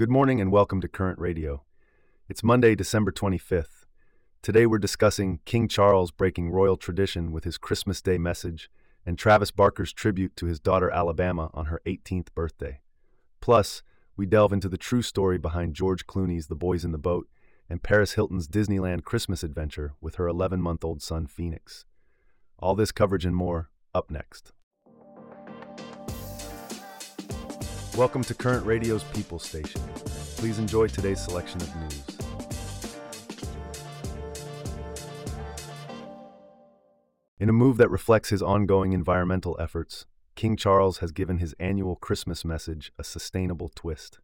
Good morning and welcome to Current Radio. It's Monday, December 25th. Today we're discussing King Charles breaking royal tradition with his Christmas Day message and Travis Barker's tribute to his daughter Alabama on her 18th birthday. Plus, we delve into the true story behind George Clooney's The Boys in the Boat and Paris Hilton's Disneyland Christmas adventure with her 11 month old son Phoenix. All this coverage and more up next. Welcome to Current Radio's People Station. Please enjoy today's selection of news. In a move that reflects his ongoing environmental efforts, King Charles has given his annual Christmas message a sustainable twist.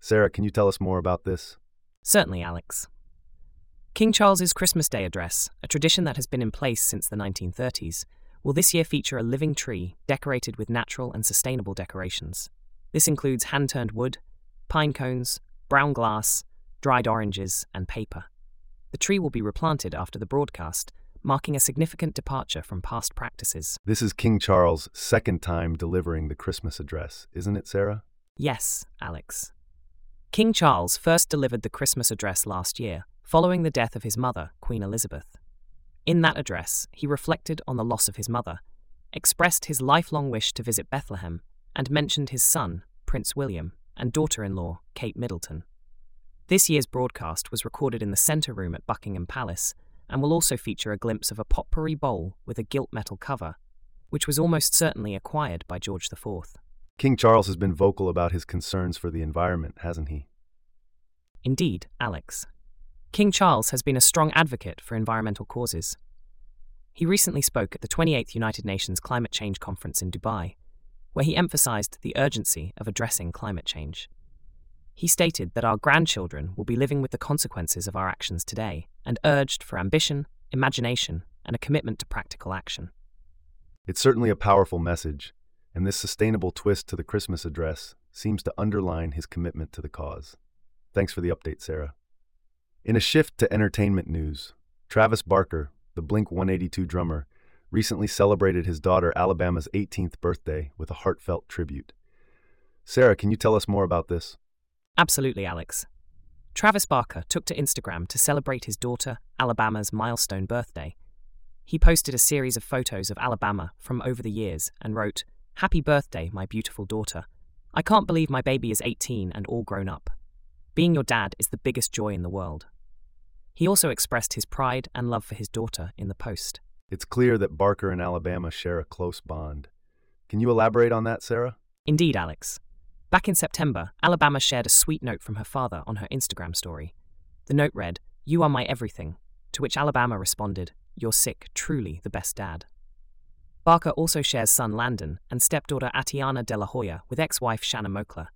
Sarah, can you tell us more about this? Certainly, Alex. King Charles's Christmas Day address, a tradition that has been in place since the 1930s, will this year feature a living tree decorated with natural and sustainable decorations. This includes hand turned wood, pine cones, brown glass, dried oranges, and paper. The tree will be replanted after the broadcast, marking a significant departure from past practices. This is King Charles' second time delivering the Christmas address, isn't it, Sarah? Yes, Alex. King Charles first delivered the Christmas address last year, following the death of his mother, Queen Elizabeth. In that address, he reflected on the loss of his mother, expressed his lifelong wish to visit Bethlehem, and mentioned his son, Prince William, and daughter in law, Kate Middleton. This year's broadcast was recorded in the Centre Room at Buckingham Palace and will also feature a glimpse of a potpourri bowl with a gilt metal cover, which was almost certainly acquired by George IV. King Charles has been vocal about his concerns for the environment, hasn't he? Indeed, Alex. King Charles has been a strong advocate for environmental causes. He recently spoke at the 28th United Nations Climate Change Conference in Dubai, where he emphasized the urgency of addressing climate change. He stated that our grandchildren will be living with the consequences of our actions today and urged for ambition, imagination, and a commitment to practical action. It's certainly a powerful message, and this sustainable twist to the Christmas address seems to underline his commitment to the cause. Thanks for the update, Sarah. In a shift to entertainment news, Travis Barker, the Blink 182 drummer, recently celebrated his daughter Alabama's 18th birthday with a heartfelt tribute. Sarah, can you tell us more about this? Absolutely, Alex. Travis Barker took to Instagram to celebrate his daughter Alabama's milestone birthday. He posted a series of photos of Alabama from over the years and wrote, Happy birthday, my beautiful daughter. I can't believe my baby is 18 and all grown up. Being your dad is the biggest joy in the world. He also expressed his pride and love for his daughter in the post. It's clear that Barker and Alabama share a close bond. Can you elaborate on that, Sarah? Indeed, Alex. Back in September, Alabama shared a sweet note from her father on her Instagram story. The note read, You are my everything, to which Alabama responded, You're sick, truly the best dad. Barker also shares son Landon and stepdaughter Atiana De La Hoya with ex wife Shanna Moakler.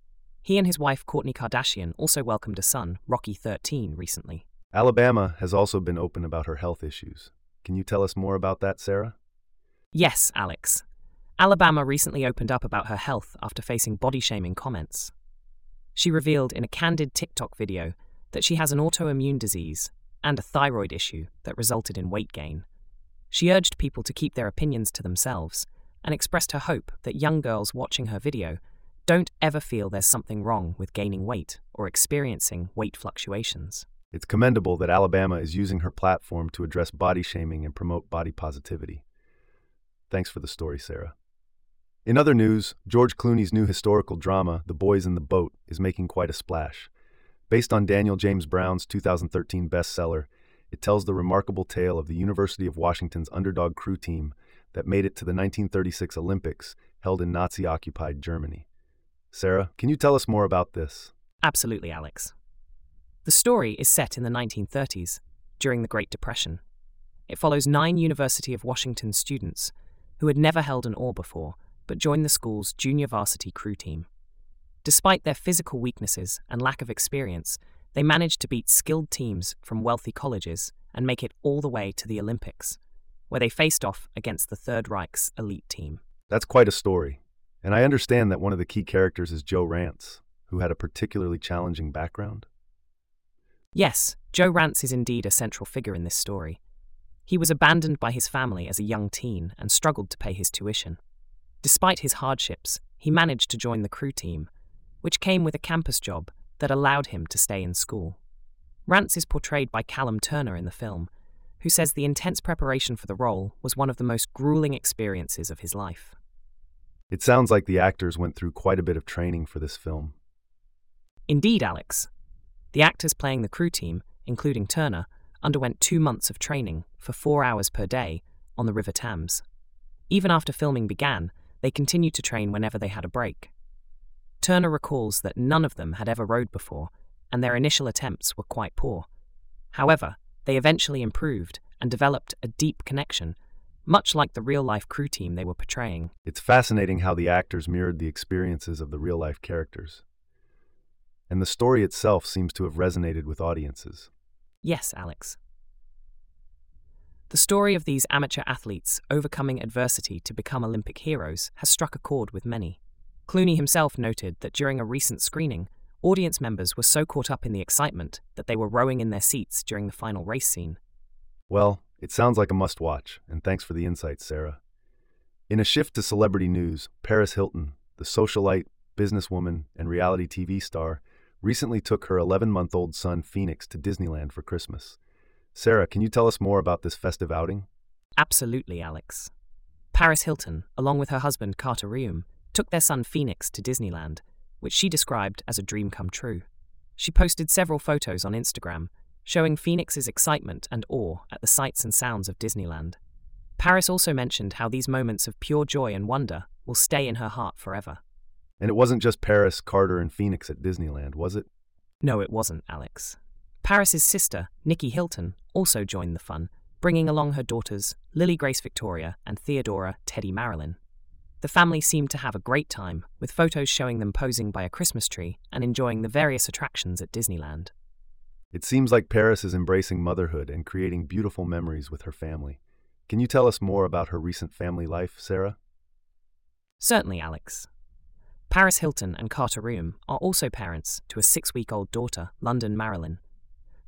He and his wife Kourtney Kardashian also welcomed a son, Rocky 13, recently. Alabama has also been open about her health issues. Can you tell us more about that, Sarah? Yes, Alex. Alabama recently opened up about her health after facing body shaming comments. She revealed in a candid TikTok video that she has an autoimmune disease and a thyroid issue that resulted in weight gain. She urged people to keep their opinions to themselves and expressed her hope that young girls watching her video don't ever feel there's something wrong with gaining weight or experiencing weight fluctuations. It's commendable that Alabama is using her platform to address body shaming and promote body positivity. Thanks for the story, Sarah. In other news, George Clooney's new historical drama, The Boys in the Boat, is making quite a splash. Based on Daniel James Brown's 2013 bestseller, it tells the remarkable tale of the University of Washington's underdog crew team that made it to the 1936 Olympics held in Nazi occupied Germany. Sarah, can you tell us more about this? Absolutely, Alex. The story is set in the 1930s, during the Great Depression. It follows nine University of Washington students who had never held an oar before but joined the school's junior varsity crew team. Despite their physical weaknesses and lack of experience, they managed to beat skilled teams from wealthy colleges and make it all the way to the Olympics, where they faced off against the Third Reich's elite team. That's quite a story. And I understand that one of the key characters is Joe Rantz, who had a particularly challenging background. Yes, Joe Rantz is indeed a central figure in this story. He was abandoned by his family as a young teen and struggled to pay his tuition. Despite his hardships, he managed to join the crew team, which came with a campus job that allowed him to stay in school. Rantz is portrayed by Callum Turner in the film, who says the intense preparation for the role was one of the most grueling experiences of his life. It sounds like the actors went through quite a bit of training for this film. Indeed, Alex. The actors playing the crew team, including Turner, underwent two months of training for four hours per day on the River Thames. Even after filming began, they continued to train whenever they had a break. Turner recalls that none of them had ever rowed before, and their initial attempts were quite poor. However, they eventually improved and developed a deep connection, much like the real life crew team they were portraying. It's fascinating how the actors mirrored the experiences of the real life characters. And the story itself seems to have resonated with audiences. Yes, Alex. The story of these amateur athletes overcoming adversity to become Olympic heroes has struck a chord with many. Clooney himself noted that during a recent screening, audience members were so caught up in the excitement that they were rowing in their seats during the final race scene. Well, it sounds like a must watch, and thanks for the insight, Sarah. In a shift to celebrity news, Paris Hilton, the socialite, businesswoman, and reality TV star, recently took her 11 month old son Phoenix to Disneyland for Christmas. Sarah, can you tell us more about this festive outing? Absolutely, Alex. Paris Hilton, along with her husband Carter Reum, took their son Phoenix to Disneyland, which she described as a dream come true. She posted several photos on Instagram, showing Phoenix's excitement and awe at the sights and sounds of Disneyland. Paris also mentioned how these moments of pure joy and wonder will stay in her heart forever. And it wasn't just Paris, Carter, and Phoenix at Disneyland, was it? No, it wasn't, Alex. Paris's sister, Nicky Hilton, also joined the fun, bringing along her daughters, Lily Grace Victoria and Theodora Teddy Marilyn. The family seemed to have a great time, with photos showing them posing by a Christmas tree and enjoying the various attractions at Disneyland. It seems like Paris is embracing motherhood and creating beautiful memories with her family. Can you tell us more about her recent family life, Sarah? Certainly, Alex. Paris Hilton and Carter Reum are also parents to a six week old daughter, London Marilyn.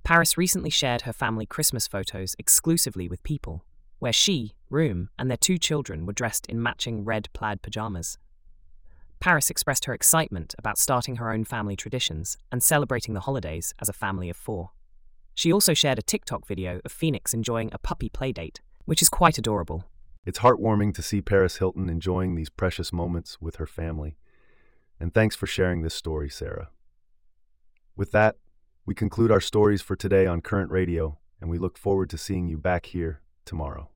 Paris recently shared her family Christmas photos exclusively with People, where she, Reum, and their two children were dressed in matching red plaid pajamas. Paris expressed her excitement about starting her own family traditions and celebrating the holidays as a family of four. She also shared a TikTok video of Phoenix enjoying a puppy playdate, which is quite adorable. It's heartwarming to see Paris Hilton enjoying these precious moments with her family. And thanks for sharing this story, Sarah. With that, we conclude our stories for today on Current Radio, and we look forward to seeing you back here tomorrow.